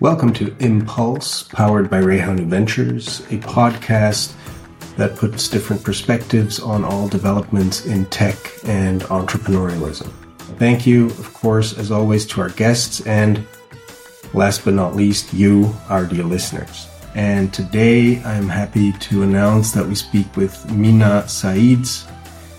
Welcome to Impulse, powered by REHAU New Ventures, a podcast that puts different perspectives on all developments in tech and entrepreneurialism. Thank you, of course, as always, to our guests and last but not least, you, our dear listeners. And today I'm happy to announce that we speak with Mina Saidze.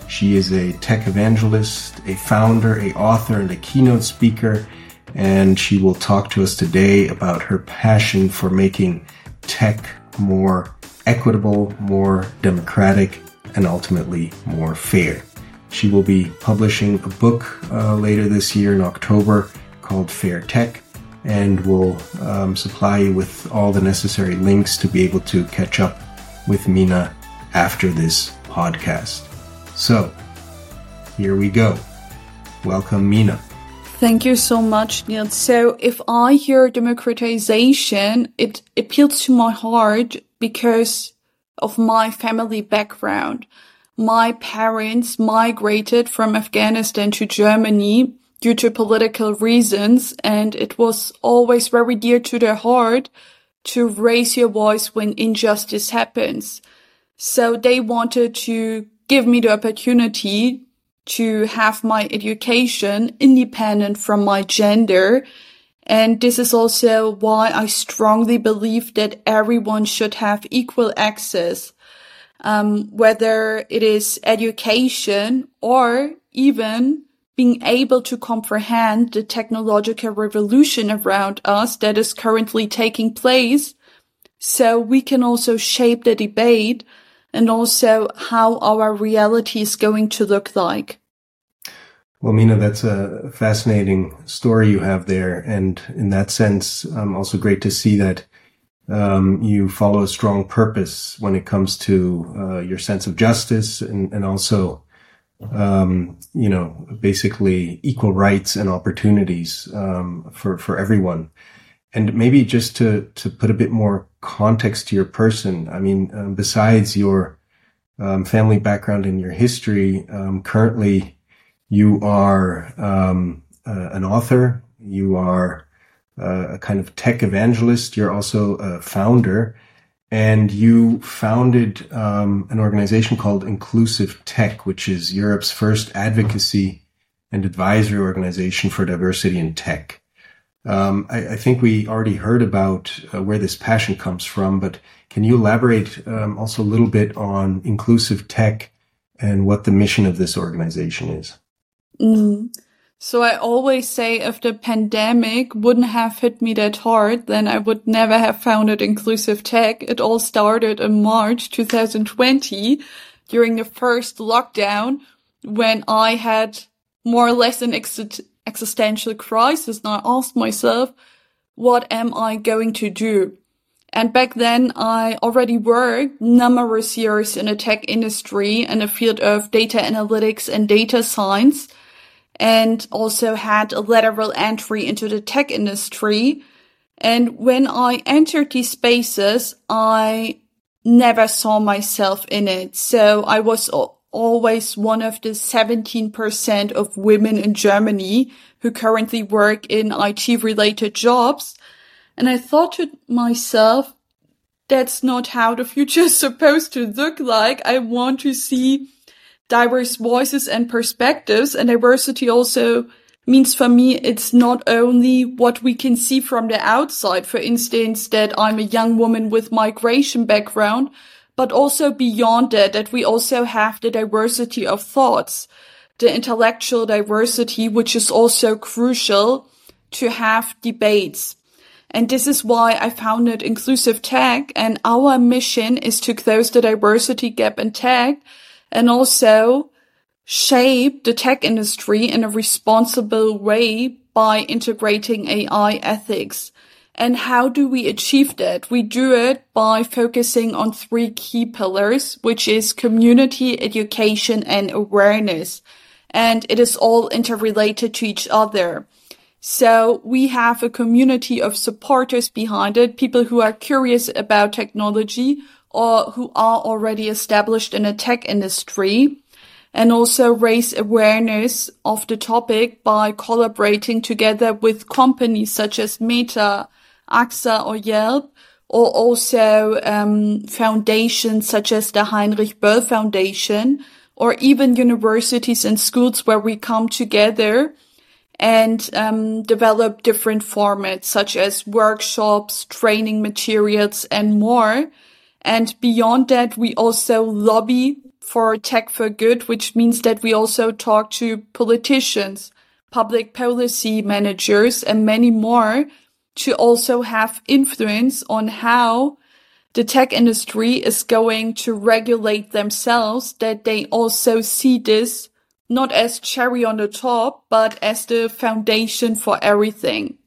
She is a tech evangelist, a founder, a author, and a keynote speaker and she will talk to us today about her passion for making tech more equitable, more democratic, and ultimately more fair. She will be publishing a book uh, later this year in October called Fair Tech and will um, supply you with all the necessary links to be able to catch up with Mina after this podcast. So, here we go. Welcome, Mina. Thank you so much, Nils. So if I hear democratization, it appeals to my heart because of my family background. My parents migrated from Afghanistan to Germany due to political reasons, and it was always very dear to their heart to raise your voice when injustice happens. So they wanted to give me the opportunity to have my education independent from my gender. And this is also why I strongly believe that everyone should have equal access, um, whether it is education or even being able to comprehend the technological revolution around us that is currently taking place. So we can also shape the debate and also how our reality is going to look like. Well, Mina, that's a fascinating story you have there. And in that sense, um, also great to see that um, you follow a strong purpose when it comes to uh, your sense of justice and, and also, um, you know, basically equal rights and opportunities um, for, for everyone. And maybe just to, to put a bit more context to your person, I mean, um, besides your um, family background and your history, currently, you are um, uh, an author. You are uh, a kind of tech evangelist. You're also a founder, and you founded um, an organization called Inclusive Tech, which is Europe's first advocacy and advisory organization for diversity in tech. Um, I, I, think we already heard about uh, where this passion comes from, but can you elaborate um, also a little bit on inclusive tech and what the mission of this organization is? Mm. So I always say if the pandemic wouldn't have hit me that hard, then I would never have founded Inclusive Tech. It all started in March 2020 during the first lockdown when I had more or less an ex- existential crisis and I asked myself, what am I going to do? And back then I already worked numerous years in the tech industry in the field of data analytics and data science and also had a lateral entry into the tech industry. And when I entered these spaces, I never saw myself in it. So I was always one of the 17% of women in Germany who currently work in IT related jobs. And I thought to myself, that's not how the future is supposed to look like. I want to see diverse voices and perspectives. And diversity also means for me, it's not only what we can see from the outside. For instance, that I'm a young woman with migration background, but also beyond that, that we also have the diversity of thoughts, the intellectual diversity, which is also crucial to have debates. And this is why I founded Inclusive Tech and our mission is to close the diversity gap in tech and also shape the tech industry in a responsible way by integrating AI ethics. And how do we achieve that? We do it by focusing on three key pillars, which is community, education, and awareness. And it is all interrelated to each other. So we have a community of supporters behind it, people who are curious about technology, or who are already established in the tech industry and also raise awareness of the topic by collaborating together with companies such as Meta, AXA or Yelp, or also um, foundations such as the Heinrich Böll Foundation, or even universities and schools where we come together and um, develop different formats such as workshops, training materials, and more. And beyond that, we also lobby for tech for good, which means that we also talk to politicians, public policy managers, and many more to also have influence on how the tech industry is going to regulate themselves, that they also see this not as cherry on the top, but as the foundation for everything.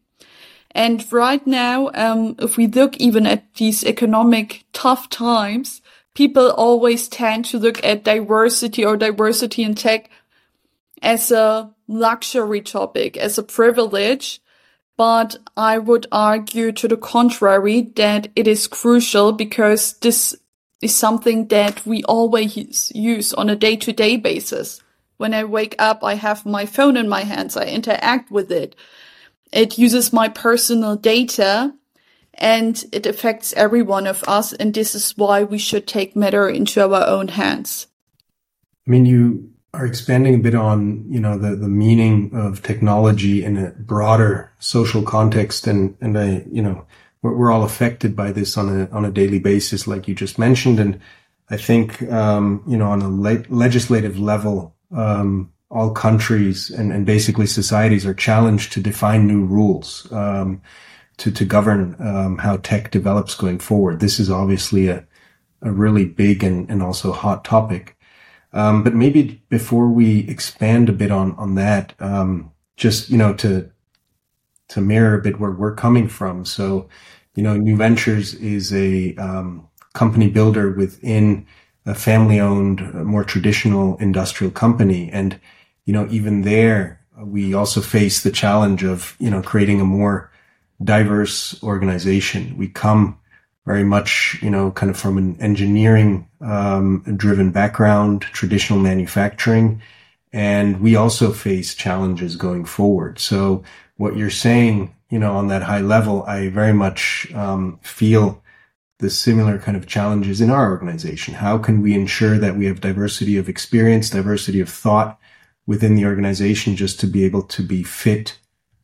And right now, um, if we look even at these economic tough times, people always tend to look at diversity or diversity in tech as a luxury topic, as a privilege. But I would argue to the contrary that it is crucial because this is something that we always use on a day to day basis. When I wake up, I have my phone in my hands. I interact with it. It uses my personal data and it affects every one of us. And this is why we should take matter into our own hands. I mean, you are expanding a bit on, you know, the, the meaning of technology in a broader social context. And, and I, you know, we're, we're all affected by this on a, on a daily basis, like you just mentioned. And I think, um, you know, on a le- legislative level, um, all countries and, and, basically societies are challenged to define new rules um, to to govern um, how tech develops going forward. This is obviously a a really big and, and also hot topic. Um, but maybe before we expand a bit on on that, um, just you know to to mirror a bit where we're coming from. So, you know, New Ventures is a um, company builder within a family owned, more traditional industrial company. And, you know, even there, we also face the challenge of, you know, creating a more diverse organization. We come very much, you know, kind of from an engineering um, driven background, traditional manufacturing. And we also face challenges going forward. So what you're saying, you know, on that high level, I very much um, feel the similar kind of challenges in our organization. How can we ensure that we have diversity of experience, diversity of thought within the organization just to be able to be fit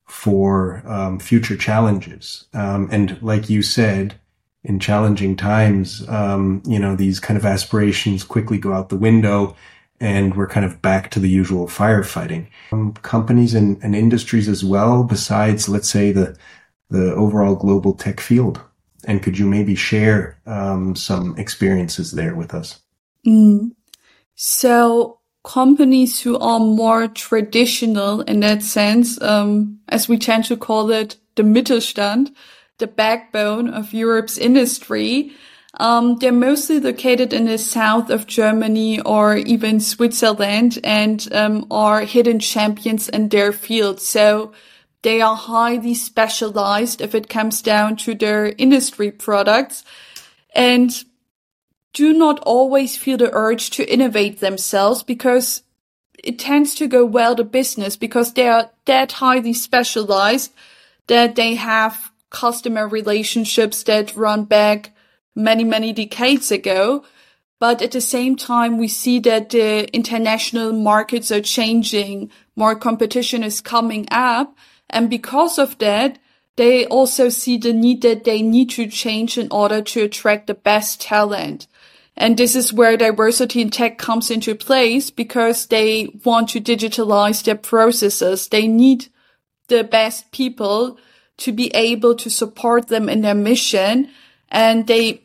for um, future challenges? Um, and like you said, in challenging times, um, you know, these kind of aspirations quickly go out the window and we're kind of back to the usual firefighting. Um, companies and, and industries as well, besides, let's say, the, the overall global tech field. And could you maybe share um, some experiences there with us? Mm. So companies who are more traditional in that sense, um, as we tend to call it, the Mittelstand, the backbone of Europe's industry, um, they're mostly located in the south of Germany or even Switzerland and um, are hidden champions in their field. So they are highly specialized if it comes down to their industry products and do not always feel the urge to innovate themselves because it tends to go well to business because they are that highly specialized that they have customer relationships that run back many, many decades ago. But at the same time, we see that the international markets are changing. More competition is coming up. And because of that, they also see the need that they need to change in order to attract the best talent. And this is where diversity in tech comes into place because they want to digitalize their processes. They need the best people to be able to support them in their mission. And they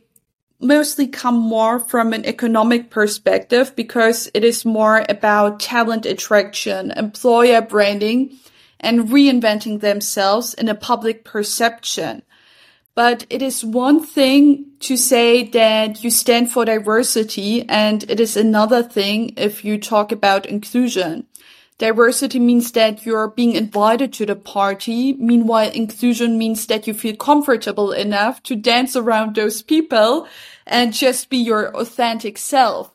mostly come more from an economic perspective because it is more about talent attraction, employer branding, and reinventing themselves in a public perception. But it is one thing to say that you stand for diversity, and it is another thing if you talk about inclusion. Diversity means that you're being invited to the party. Meanwhile, inclusion means that you feel comfortable enough to dance around those people and just be your authentic self.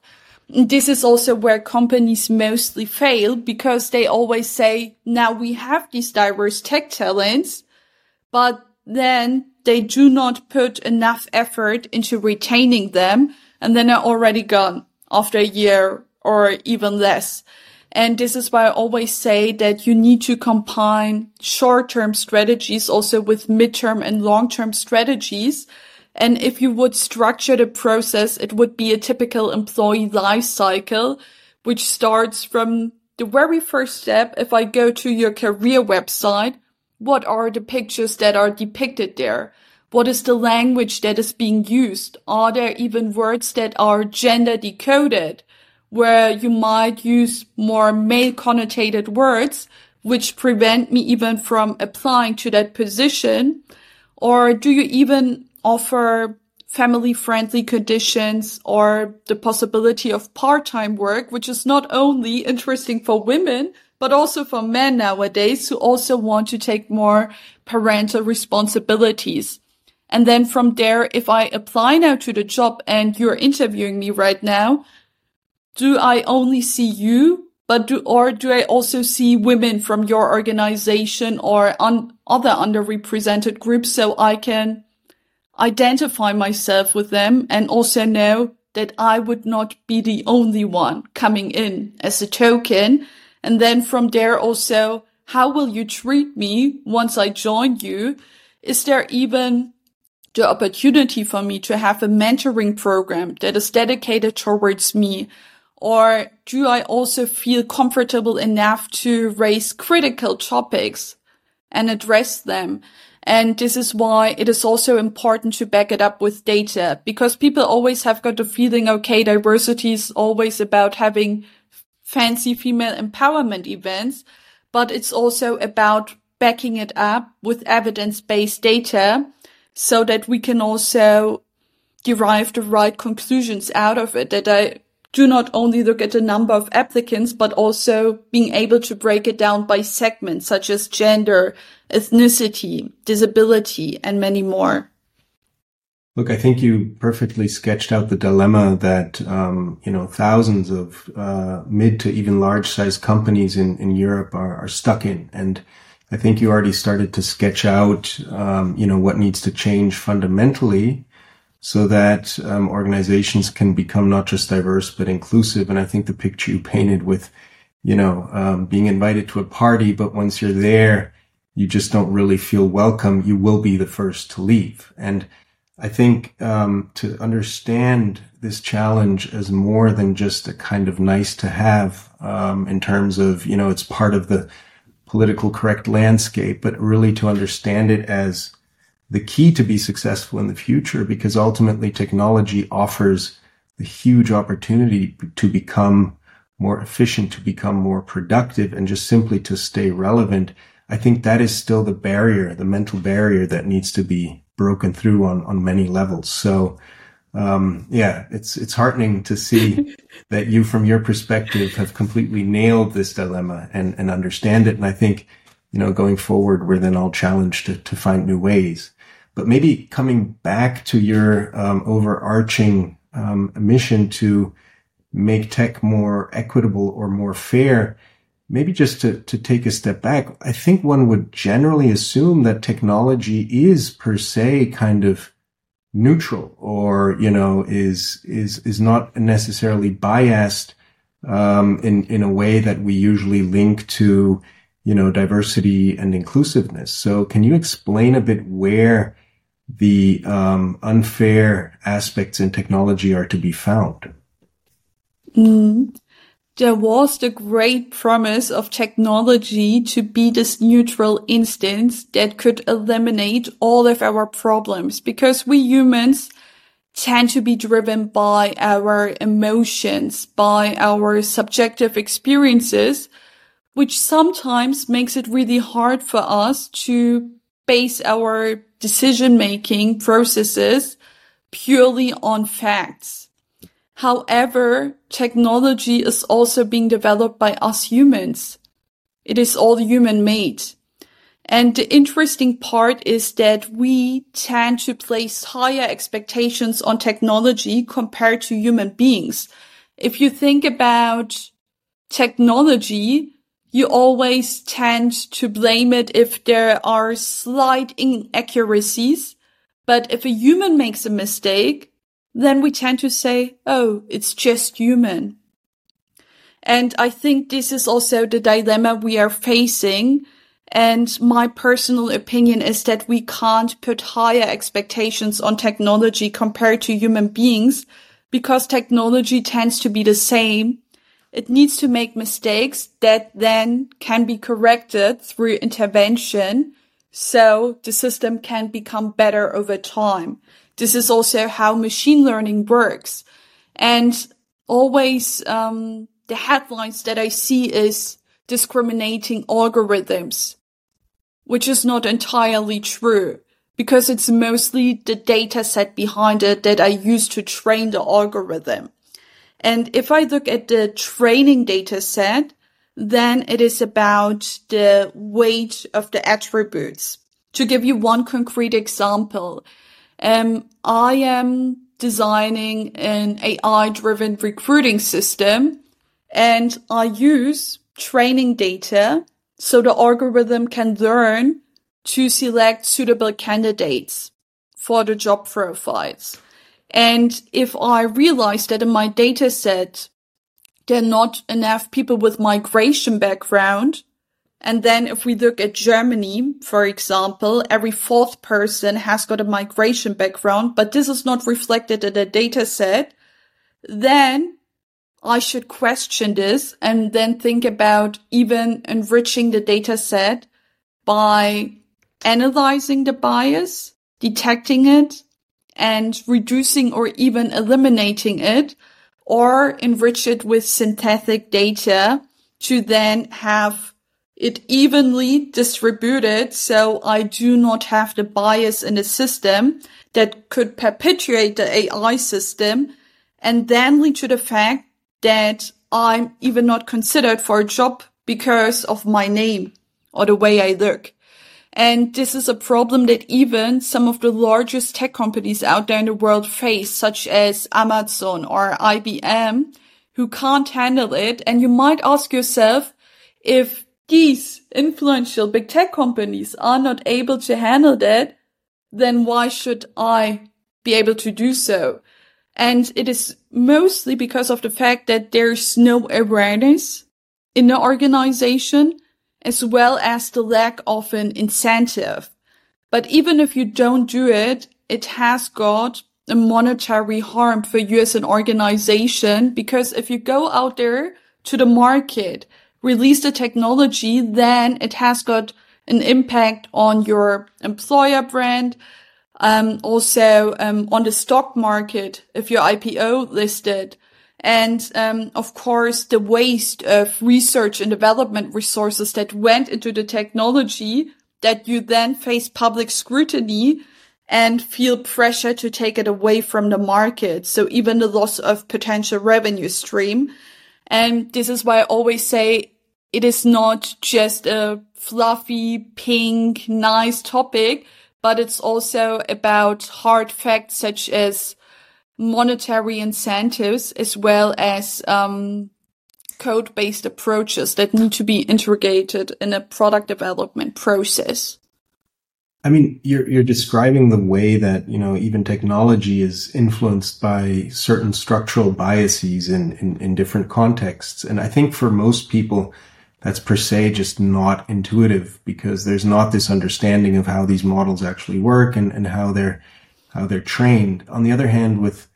This is also where companies mostly fail because they always say, now we have these diverse tech talents, but then they do not put enough effort into retaining them and then they're already gone after a year or even less. And this is why I always say that you need to combine short-term strategies also with mid-term and long-term strategies. And if you would structure the process, it would be a typical employee life cycle, which starts from the very first step. If I go to your career website, what are the pictures that are depicted there? What is the language that is being used? Are there even words that are gender decoded? Where you might use more male connotated words, which prevent me even from applying to that position? Or do you even offer family friendly conditions or the possibility of part-time work, which is not only interesting for women, but also for men nowadays who also want to take more parental responsibilities. And then from there, if I apply now to the job and you're interviewing me right now, do I only see you, but do, or do I also see women from your organization or on other underrepresented groups so I can identify myself with them and also know that I would not be the only one coming in as a token. And then from there also, how will you treat me once I join you? Is there even the opportunity for me to have a mentoring program that is dedicated towards me? Or do I also feel comfortable enough to raise critical topics and address them? And this is why it is also important to back it up with data because people always have got the feeling, okay, diversity is always about having fancy female empowerment events, but it's also about backing it up with evidence-based data so that we can also derive the right conclusions out of it that I do not only look at the number of applicants, but also being able to break it down by segments such as gender, ethnicity, disability, and many more. Look, I think you perfectly sketched out the dilemma that um, you know thousands of uh, mid to even large size companies in in Europe are, are stuck in, and I think you already started to sketch out um, you know what needs to change fundamentally so that um, organizations can become not just diverse but inclusive. And I think the picture you painted with, you know, um, being invited to a party, but once you're there, you just don't really feel welcome. You will be the first to leave. And I think um, to understand this challenge as more than just a kind of nice to have um, in terms of, you know, it's part of the political correct landscape, but really to understand it as the key to be successful in the future because ultimately technology offers the huge opportunity to become more efficient, to become more productive and just simply to stay relevant. I think that is still the barrier, the mental barrier that needs to be broken through on, on many levels. So, um, yeah, it's, it's heartening to see that you, from your perspective, have completely nailed this dilemma and, and understand it. And I think, you know, going forward, we're then all challenged to, to find new ways. But maybe coming back to your um, overarching um, mission to make tech more equitable or more fair, maybe just to, to take a step back, I think one would generally assume that technology is per se kind of neutral or, you know, is, is, is not necessarily biased, um, in, in a way that we usually link to, you know, diversity and inclusiveness. So can you explain a bit where the um, unfair aspects in technology are to be found? Mm. There was the great promise of technology to be this neutral instance that could eliminate all of our problems because we humans tend to be driven by our emotions, by our subjective experiences, which sometimes makes it really hard for us to base our decision making processes purely on facts. However, technology is also being developed by us humans. It is all human made. And the interesting part is that we tend to place higher expectations on technology compared to human beings. If you think about technology, you always tend to blame it if there are slight inaccuracies. But if a human makes a mistake, then we tend to say, oh, it's just human. And I think this is also the dilemma we are facing. And my personal opinion is that we can't put higher expectations on technology compared to human beings because technology tends to be the same. It needs to make mistakes that then can be corrected through intervention. So the system can become better over time. This is also how machine learning works. And always, um, the headlines that I see is discriminating algorithms, which is not entirely true because it's mostly the data set behind it that I use to train the algorithm. And if I look at the training data set, then it is about the weight of the attributes. To give you one concrete example, um, I am designing an AI driven recruiting system and I use training data so the algorithm can learn to select suitable candidates for the job profiles. And if I realize that in my data set, there are not enough people with migration background, and then if we look at Germany, for example, every fourth person has got a migration background, but this is not reflected in the data set, then I should question this and then think about even enriching the data set by analyzing the bias, detecting it, and reducing or even eliminating it, or enrich it with synthetic data to then have it evenly distributed so I do not have the bias in the system that could perpetuate the AI system and then lead to the fact that I'm even not considered for a job because of my name or the way I look. And this is a problem that even some of the largest tech companies out there in the world face, such as Amazon or IBM, who can't handle it. And you might ask yourself, if these influential big tech companies are not able to handle that, then why should I be able to do so? And it is mostly because of the fact that there's no awareness in the organization as well as the lack of an incentive. But even if you don't do it, it has got a monetary harm for you as an organization because if you go out there to the market, release the technology, then it has got an impact on your employer brand, um, also um, on the stock market if you're IPO listed, and um, of course the waste of research and development resources that went into the technology that you then face public scrutiny and feel pressure to take it away from the market. So even the loss of potential revenue stream. And this is why I always say it is not just a fluffy, pink, nice topic, but it's also about hard facts such as monetary incentives as well as um, code-based approaches that need to be integrated in a product development process. I mean, you're you're describing the way that you know even technology is influenced by certain structural biases in, in, in different contexts, and I think for most people, that's per se just not intuitive because there's not this understanding of how these models actually work and, and how they're how they're trained. On the other hand, with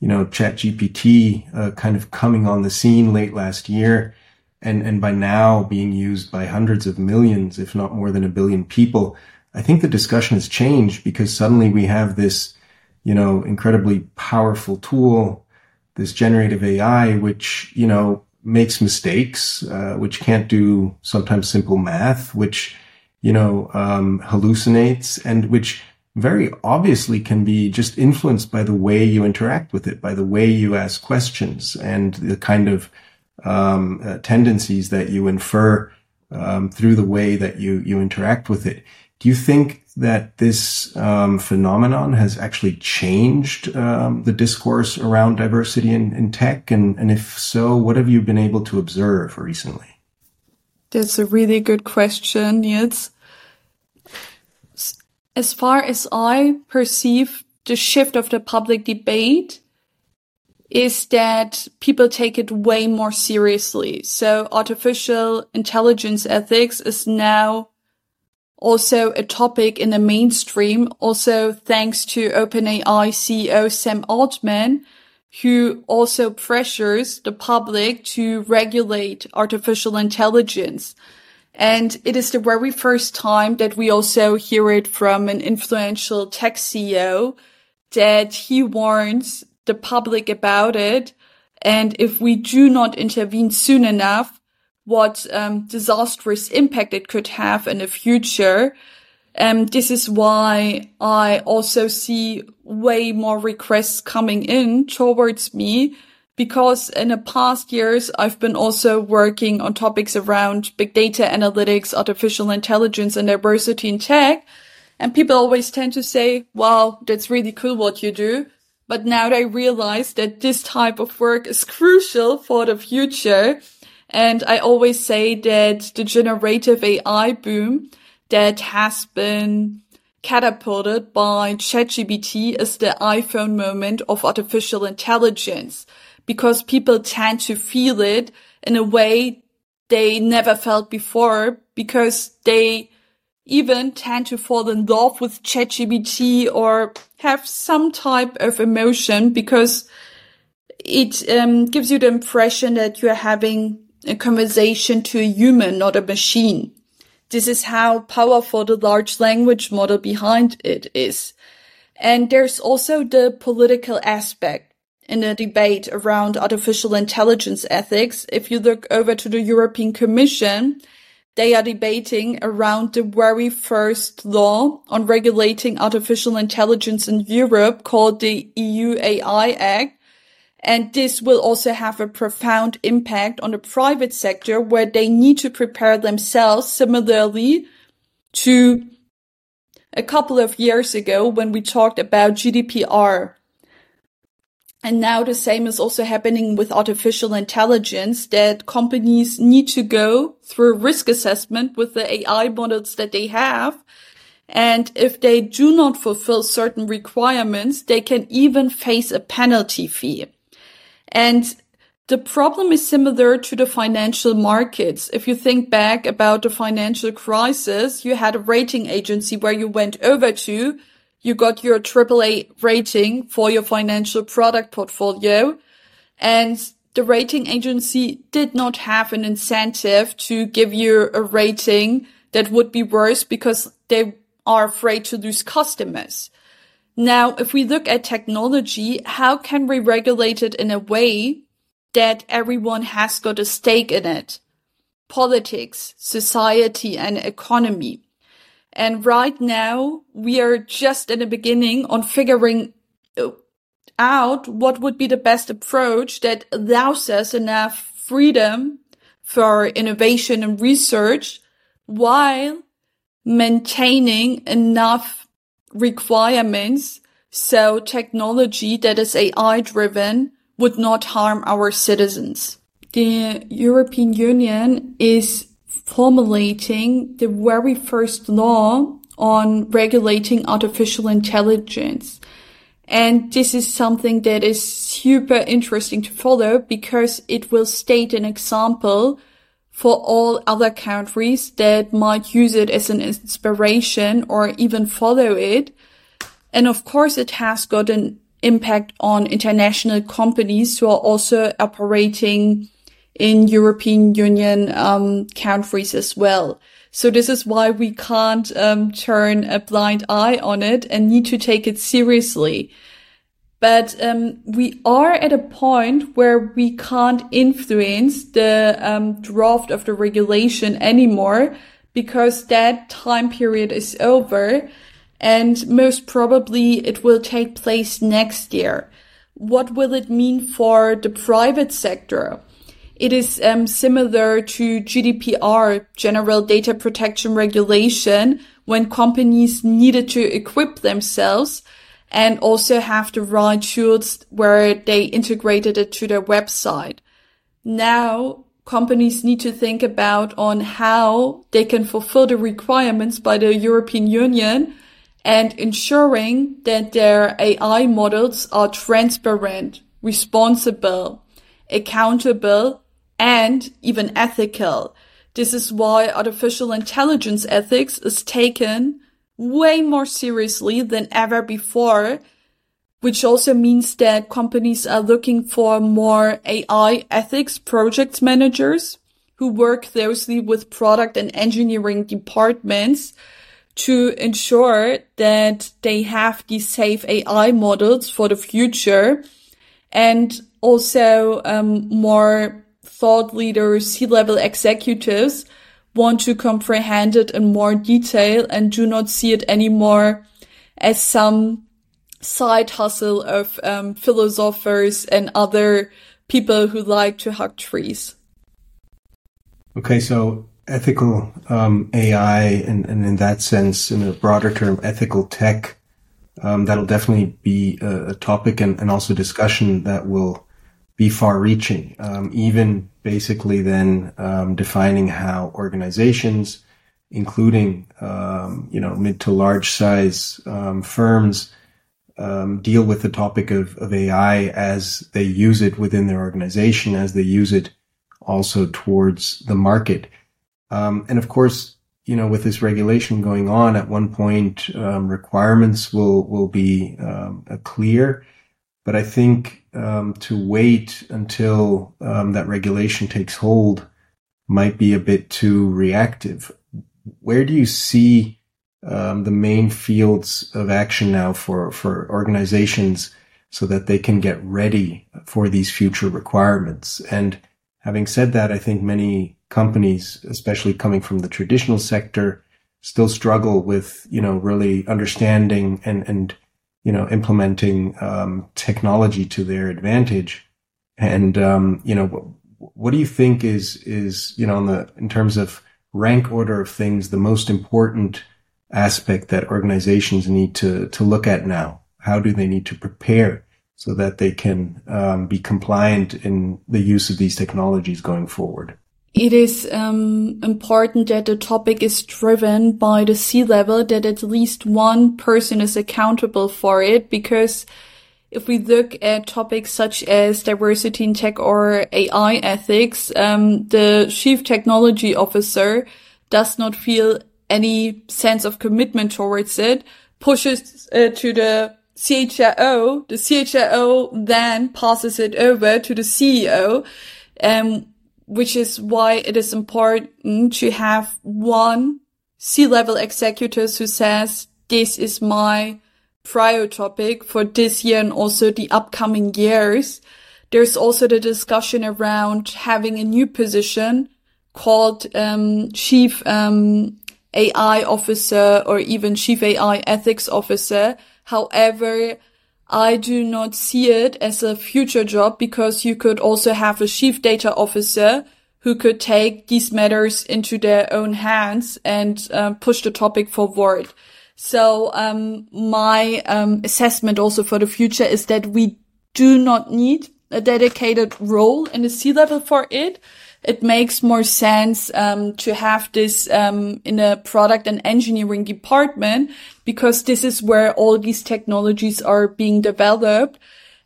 you know, ChatGPT uh, kind of coming on the scene late last year, and and by now being used by hundreds of millions, if not more than a billion people, I think the discussion has changed because suddenly we have this, you know, incredibly powerful tool, this generative AI, which you know makes mistakes, uh, which can't do sometimes simple math, which you know um, hallucinates, and which very obviously can be just influenced by the way you interact with it, by the way you ask questions and the kind of um, uh, tendencies that you infer um, through the way that you you interact with it. Do you think that this um, phenomenon has actually changed um, the discourse around diversity in, in tech? And, and if so, what have you been able to observe recently? That's a really good question, Nils. As far as I perceive the shift of the public debate is that people take it way more seriously. So artificial intelligence ethics is now also a topic in the mainstream, also thanks to OpenAI CEO Sam Altman, who also pressures the public to regulate artificial intelligence. And it is the very first time that we also hear it from an influential tech CEO that he warns the public about it. And if we do not intervene soon enough, what um, disastrous impact it could have in the future. Um, this is why I also see way more requests coming in towards me because in the past years, I've been also working on topics around big data analytics, artificial intelligence and diversity in tech. And people always tend to say, wow, that's really cool what you do. But now they realize that this type of work is crucial for the future. And I always say that the generative AI boom that has been catapulted by ChatGPT is the iPhone moment of artificial intelligence because people tend to feel it in a way they never felt before because they even tend to fall in love with ChatGPT or have some type of emotion because it um, gives you the impression that you're having a conversation to a human, not a machine. This is how powerful the large language model behind it is. And there's also the political aspect in the debate around artificial intelligence ethics. If you look over to the European Commission, they are debating around the very first law on regulating artificial intelligence in Europe called the EU AI Act. And this will also have a profound impact on the private sector where they need to prepare themselves similarly to a couple of years ago when we talked about GDPR. And now the same is also happening with artificial intelligence that companies need to go through risk assessment with the AI models that they have. And if they do not fulfill certain requirements, they can even face a penalty fee. And the problem is similar to the financial markets. If you think back about the financial crisis, you had a rating agency where you went over to, you got your AAA rating for your financial product portfolio and the rating agency did not have an incentive to give you a rating that would be worse because they are afraid to lose customers. Now, if we look at technology, how can we regulate it in a way that everyone has got a stake in it? Politics, society, and economy. And right now, we are just in the beginning on figuring uh, out what would be the best approach that allows us enough freedom for innovation and research while maintaining enough requirements so technology that is AI driven would not harm our citizens. The European Union is formulating the very first law on regulating artificial intelligence. And this is something that is super interesting to follow because it will state an example for all other countries that might use it as an inspiration or even follow it. And of course, it has got an impact on international companies who are also operating in European Union um, countries as well. So this is why we can't um, turn a blind eye on it and need to take it seriously. But um, we are at a point where we can't influence the um, draft of the regulation anymore because that time period is over and most probably it will take place next year. What will it mean for the private sector? It is um, similar to GDPR, General Data Protection Regulation, when companies needed to equip themselves and also have the right tools where they integrated it to their website. Now companies need to think about on how they can fulfill the requirements by the European Union and ensuring that their AI models are transparent, responsible, accountable, and even ethical. This is why artificial intelligence ethics is taken way more seriously than ever before, which also means that companies are looking for more AI ethics project managers who work closely with product and engineering departments to ensure that they have these safe AI models for the future and also um, more thought leaders, C-level executives want to comprehend it in more detail and do not see it anymore as some side hustle of um, philosophers and other people who like to hug trees. Okay, so ethical um, AI, and, and, in that sense, in a broader term, ethical tech, um, that'll definitely be a, a topic and, and, also discussion that will be far reaching, um, even basically then um, defining how organizations, including, um, you know, mid to large size um, firms, deal with the topic of, of AI as they use it within their organization, as they use it also towards the market. Um, and of course, you know, with this regulation going on, at one point um, requirements will will be um, clear. But I think um, to wait until um, that regulation takes hold might be a bit too reactive. Where do you see um, the main fields of action now for for organizations so that they can get ready for these future requirements? And having said that, I think many companies, especially coming from the traditional sector, still struggle with, you know, really understanding and, and, you know, implementing, um, technology to their advantage. And, um, you know, what, what do you think is, is, you know, in the, in terms of rank order of things, the most important aspect that organizations need to, to look at now? How do they need to prepare so that they can um, be compliant in the use of these technologies going forward? It is um, important that the topic is driven by the C-level, that at least one person is accountable for it, because if we look at topics such as diversity in tech or AI ethics, um, the chief technology officer does not feel any sense of commitment towards it, pushes uh, to the CHRO, the CHRO then passes it over to the CEO, um, which is why it is important to have one C-level executive who says, this is my prior topic for this year and also the upcoming years. There's also the discussion around having a new position called um, chief um, AI officer or even chief AI ethics officer. However, I do not see it as a future job because you could also have a chief data officer who could take these matters into their own hands and um, push the topic forward. So um, my um, assessment also for the future is that we do not need a dedicated role in the C-level for it. It makes more sense um, to have this um, in a product and engineering department because this is where all these technologies are being developed.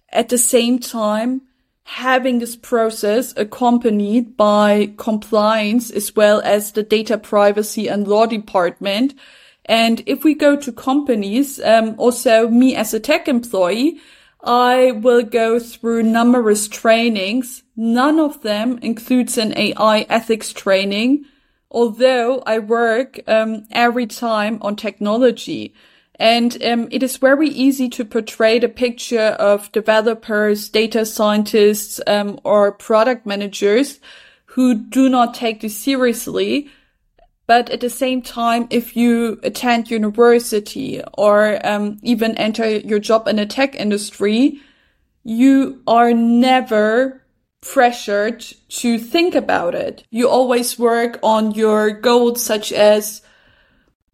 At the same time, having this process accompanied by compliance as well as the data privacy and law department. And if we go to companies, um, also me as a tech employee, I will go through numerous trainings. None of them includes an AI ethics training although I work um, every time on technology. And um, it is very easy to portray the picture of developers, data scientists, um, or product managers who do not take this seriously. But at the same time, if you attend university or um, even enter your job in the tech industry, you are never pressured to think about it. You always work on your goals such as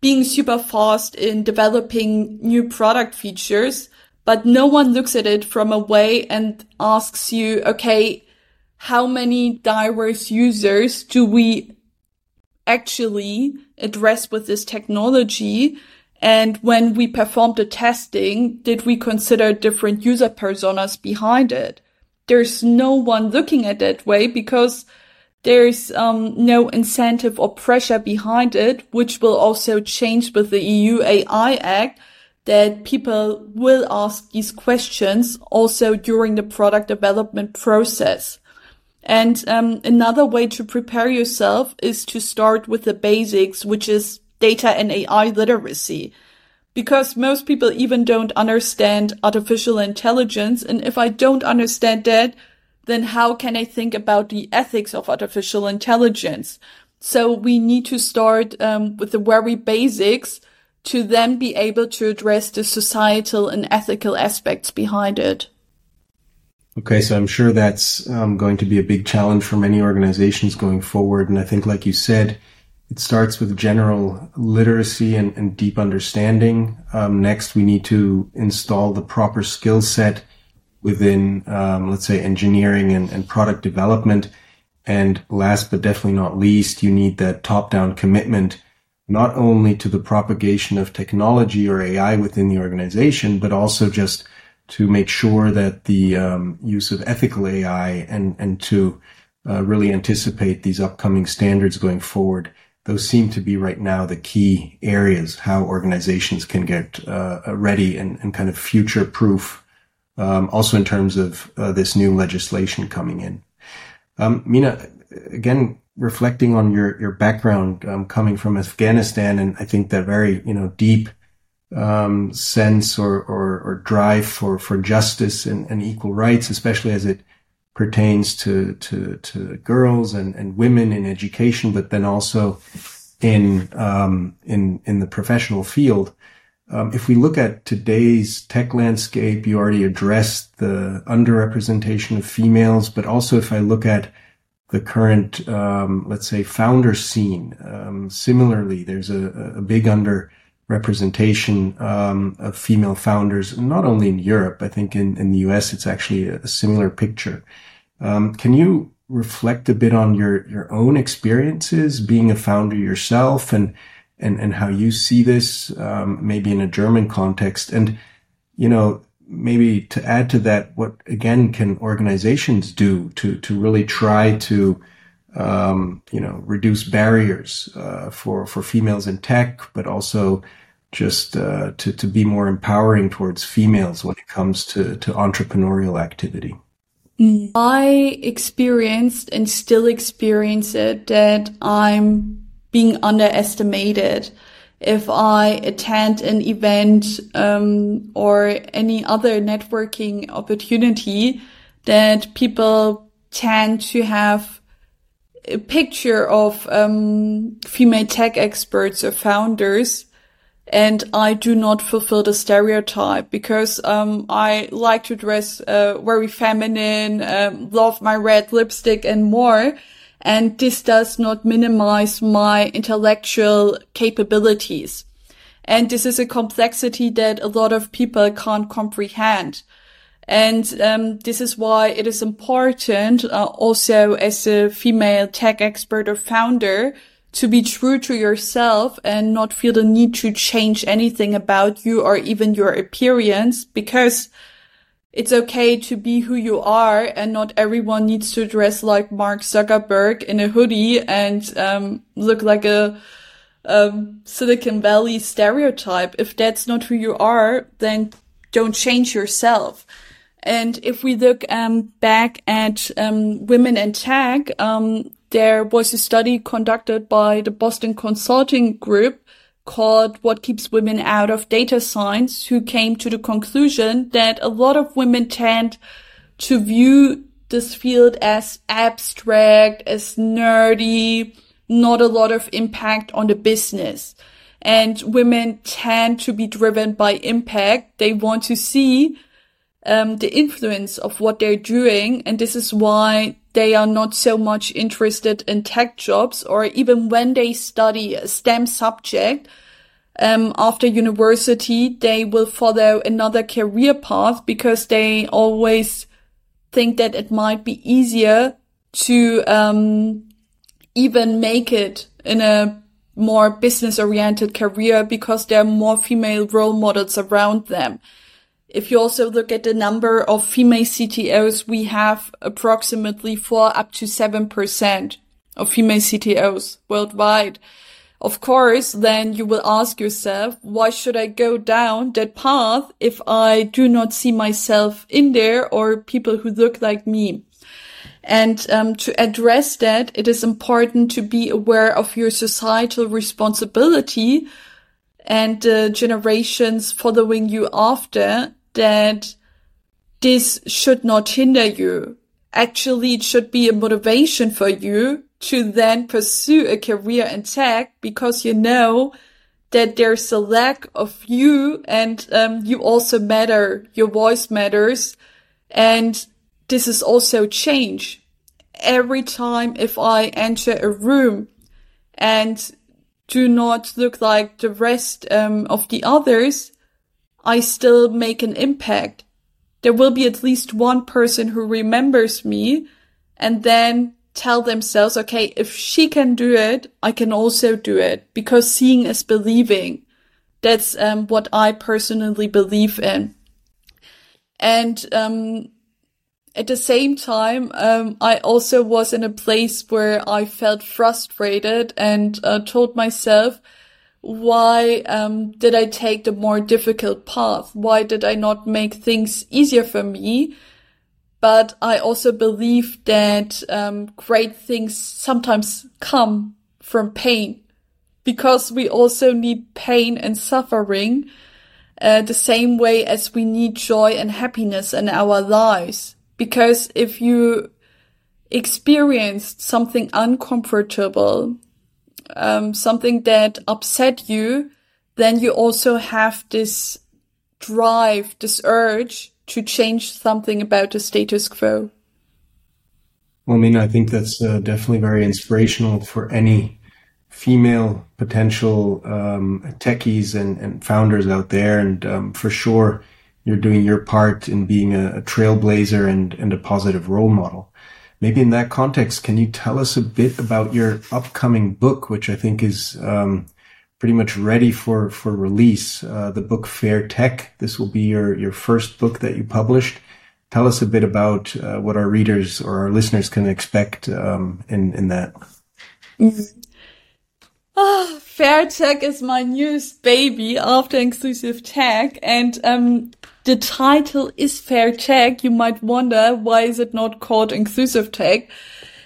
being super fast in developing new product features, but no one looks at it from a way and asks you, okay, how many diverse users do we actually address with this technology? And when we performed the testing, did we consider different user personas behind it? There's no one looking at that way because there's um, no incentive or pressure behind it, which will also change with the EU AI Act that people will ask these questions also during the product development process. And um, another way to prepare yourself is to start with the basics, which is data and AI literacy. Because most people even don't understand artificial intelligence. And if I don't understand that, then how can I think about the ethics of artificial intelligence? So we need to start um, with the very basics to then be able to address the societal and ethical aspects behind it. Okay, so I'm sure that's um, going to be a big challenge for many organizations going forward. And I think, like you said, it starts with general literacy and, and deep understanding. Um, next, we need to install the proper skill set within, um, let's say, engineering and, and product development. And last but definitely not least, you need that top down commitment not only to the propagation of technology or AI within the organization, but also just to make sure that the um, use of ethical AI and and to uh, really anticipate these upcoming standards going forward. Those seem to be right now the key areas how organizations can get uh, ready and, and kind of future proof. Um, also in terms of uh, this new legislation coming in. Um, Mina, again, reflecting on your your background um, coming from Afghanistan, and I think that very you know deep um, sense or, or, or drive for for justice and, and equal rights, especially as it pertains to to to girls and, and women in education, but then also in um, in in the professional field. Um, if we look at today's tech landscape, you already addressed the underrepresentation of females, but also if I look at the current, um, let's say, founder scene. Um, similarly, there's a, a big underrepresentation um, of female founders, not only in Europe. I think in, in the US, it's actually a, a similar picture. Um, can you reflect a bit on your your own experiences being a founder yourself, and and and how you see this, um, maybe in a German context, and you know maybe to add to that, what again can organizations do to to really try to um, you know reduce barriers uh, for for females in tech, but also just uh, to to be more empowering towards females when it comes to to entrepreneurial activity. I experienced and still experience it that I'm being underestimated if I attend an event um, or any other networking opportunity, that people tend to have a picture of um, female tech experts or founders. And I do not fulfill the stereotype because um, I like to dress uh, very feminine, um, love my red lipstick and more. And this does not minimize my intellectual capabilities. And this is a complexity that a lot of people can't comprehend. And um, this is why it is important, uh, also as a female tech expert or founder, to be true to yourself and not feel the need to change anything about you or even your appearance because it's okay to be who you are and not everyone needs to dress like Mark Zuckerberg in a hoodie and um, look like a, a Silicon Valley stereotype. If that's not who you are, then don't change yourself. And if we look um, back at um, women in tech, um, there was a study conducted by the Boston Consulting Group called What Keeps Women Out of Data Science, who came to the conclusion that a lot of women tend to view this field as abstract, as nerdy, not a lot of impact on the business. And women tend to be driven by impact. They want to see um, the influence of what they're doing. And this is why they are not so much interested in tech jobs or even when they study a STEM subject, um, after university, they will follow another career path because they always think that it might be easier to um, even make it in a more business oriented career because there are more female role models around them. If you also look at the number of female CTOs, we have approximately four up to seven percent of female CTOs worldwide. Of course, then you will ask yourself, why should I go down that path if I do not see myself in there or people who look like me? And um, to address that, it is important to be aware of your societal responsibility and the generations following you after that this should not hinder you. Actually, it should be a motivation for you to then pursue a career in tech because you know that there's a lack of you and um, you also matter. Your voice matters. And this is also change. Every time if I enter a room and do not look like the rest um, of the others, I still make an impact. There will be at least one person who remembers me and then tell themselves, okay, if she can do it, I can also do it because seeing is believing. That's um, what I personally believe in. And um, at the same time, um, I also was in a place where I felt frustrated and uh, told myself, why um, did I take the more difficult path? Why did I not make things easier for me? But I also believe that um, great things sometimes come from pain because we also need pain and suffering uh, the same way as we need joy and happiness in our lives. Because if you experienced something uncomfortable, um, something that upset you, then you also have this drive, this urge to change something about the status quo. Well, I mean, I think that's uh, definitely very inspirational for any female potential um, techies and, and, founders out there. And um, for sure, you're doing your part in being a, a trailblazer and, and a positive role model. Maybe in that context, can you tell us a bit about your upcoming book, which I think is um, pretty much ready for for release? Uh, the book Fair Tech. This will be your your first book that you published. Tell us a bit about uh, what our readers or our listeners can expect um, in in that. Oh, Fair Tech is my newest baby after Inclusive Tech, and um, the title is Fair Tech. You might wonder why is it not called Inclusive Tech?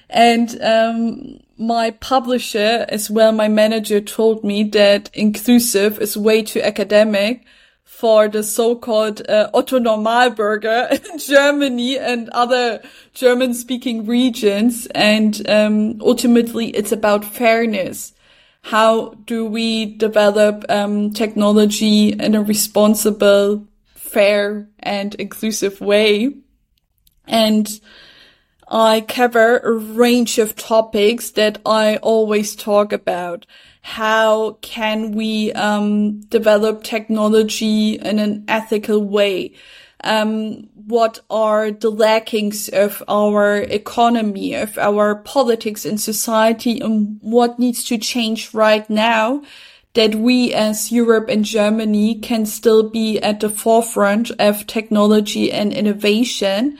And um, my publisher, as well my manager, told me that inclusive is way too academic for the so-called uh, Otto Normalbürger in Germany and other German-speaking regions. And um, ultimately, it's about fairness how do we develop um, technology in a responsible, fair, and inclusive way? And I cover a range of topics that I always talk about. How can we um, develop technology in an ethical way? Um, what are the lackings of our economy, of our politics and society, and what needs to change right now that we as Europe and Germany can still be at the forefront of technology and innovation.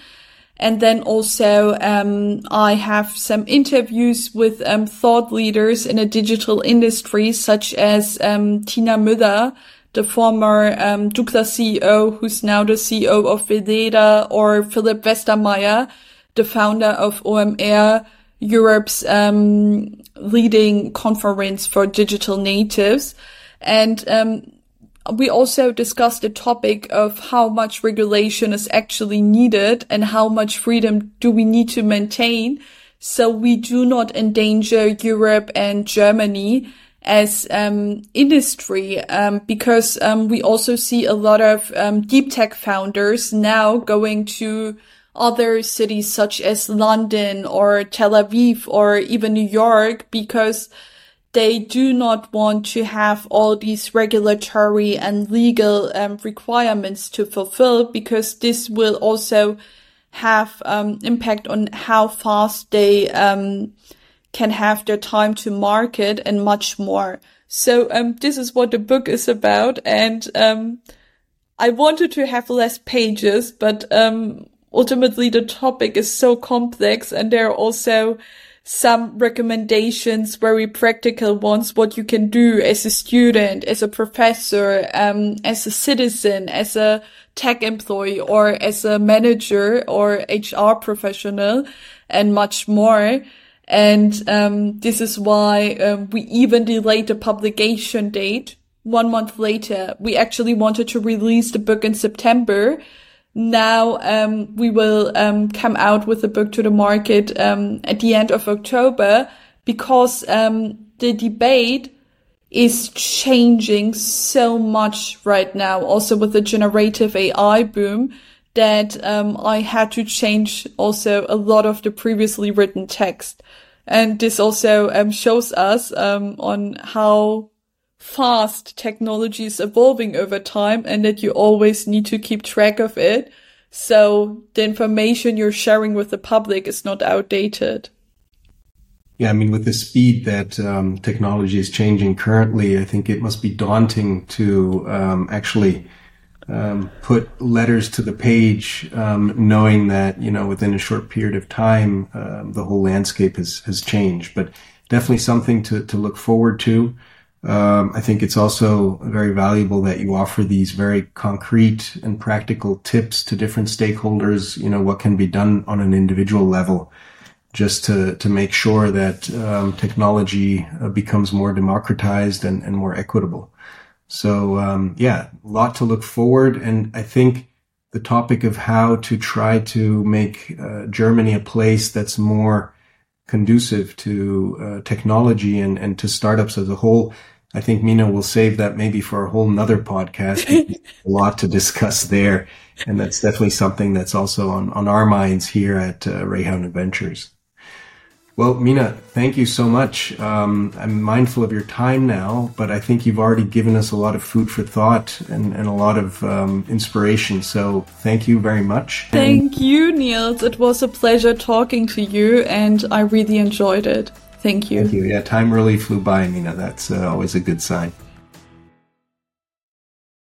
And then also, um, I have some interviews with um, thought leaders in a digital industry, such as um, Tina Müller, the former um, Douglas CEO, who's now the CEO of Weleda, or Philipp Westermeyer, the founder of OMR, Europe's um, leading conference for digital natives. And um, we also discussed the topic of how much regulation is actually needed and how much freedom do we need to maintain so we do not endanger Europe and Germany as um, industry um, because um, we also see a lot of um, deep tech founders now going to other cities such as London or Tel Aviv or even New York because they do not want to have all these regulatory and legal um, requirements to fulfill because this will also have um, impact on how fast they um, can have their time to market and much more. So um, this is what the book is about, and um, I wanted to have less pages, but um, ultimately the topic is so complex, and there are also some recommendations, very practical ones, what you can do as a student, as a professor, um, as a citizen, as a tech employee, or as a manager or HR professional, and much more. And um, this is why um, we even delayed the publication date one month later. We actually wanted to release the book in September, now um, we will um, come out with the book to the market um, at the end of October because um, the debate is changing so much right now, also with the generative AI boom, that um, I had to change also a lot of the previously written text. And this also um, shows us on how fast technology is evolving over time and that you always need to keep track of it. So the information you're sharing with the public is not outdated. Yeah, I mean, with the speed that um, technology is changing currently, I think it must be daunting to um, actually um, put letters to the page, um, knowing that you know within a short period of time um, the whole landscape has has changed. But definitely something to to look forward to. Um, I think it's also very valuable that you offer these very concrete and practical tips to different stakeholders. You know what can be done on an individual level, just to to make sure that um, technology uh, becomes more democratized and, and more equitable. So um, yeah, a lot to look forward, and I think the topic of how to try to make uh, Germany a place that's more conducive to uh, technology and, and to startups as a whole I think Mina will save that maybe for a whole nother podcast. a lot to discuss there. And that's definitely something that's also on, on our minds here at uh, REHAU New Ventures. Well, Mina, thank you so much. Um, I'm mindful of your time now, but I think you've already given us a lot of food for thought and, and a lot of um, inspiration. So thank you very much. Thank and- you, Nils. It was a pleasure talking to you, and I really enjoyed it. Thank you. Thank you. Yeah, time really flew by, Mina. That's uh, always a good sign.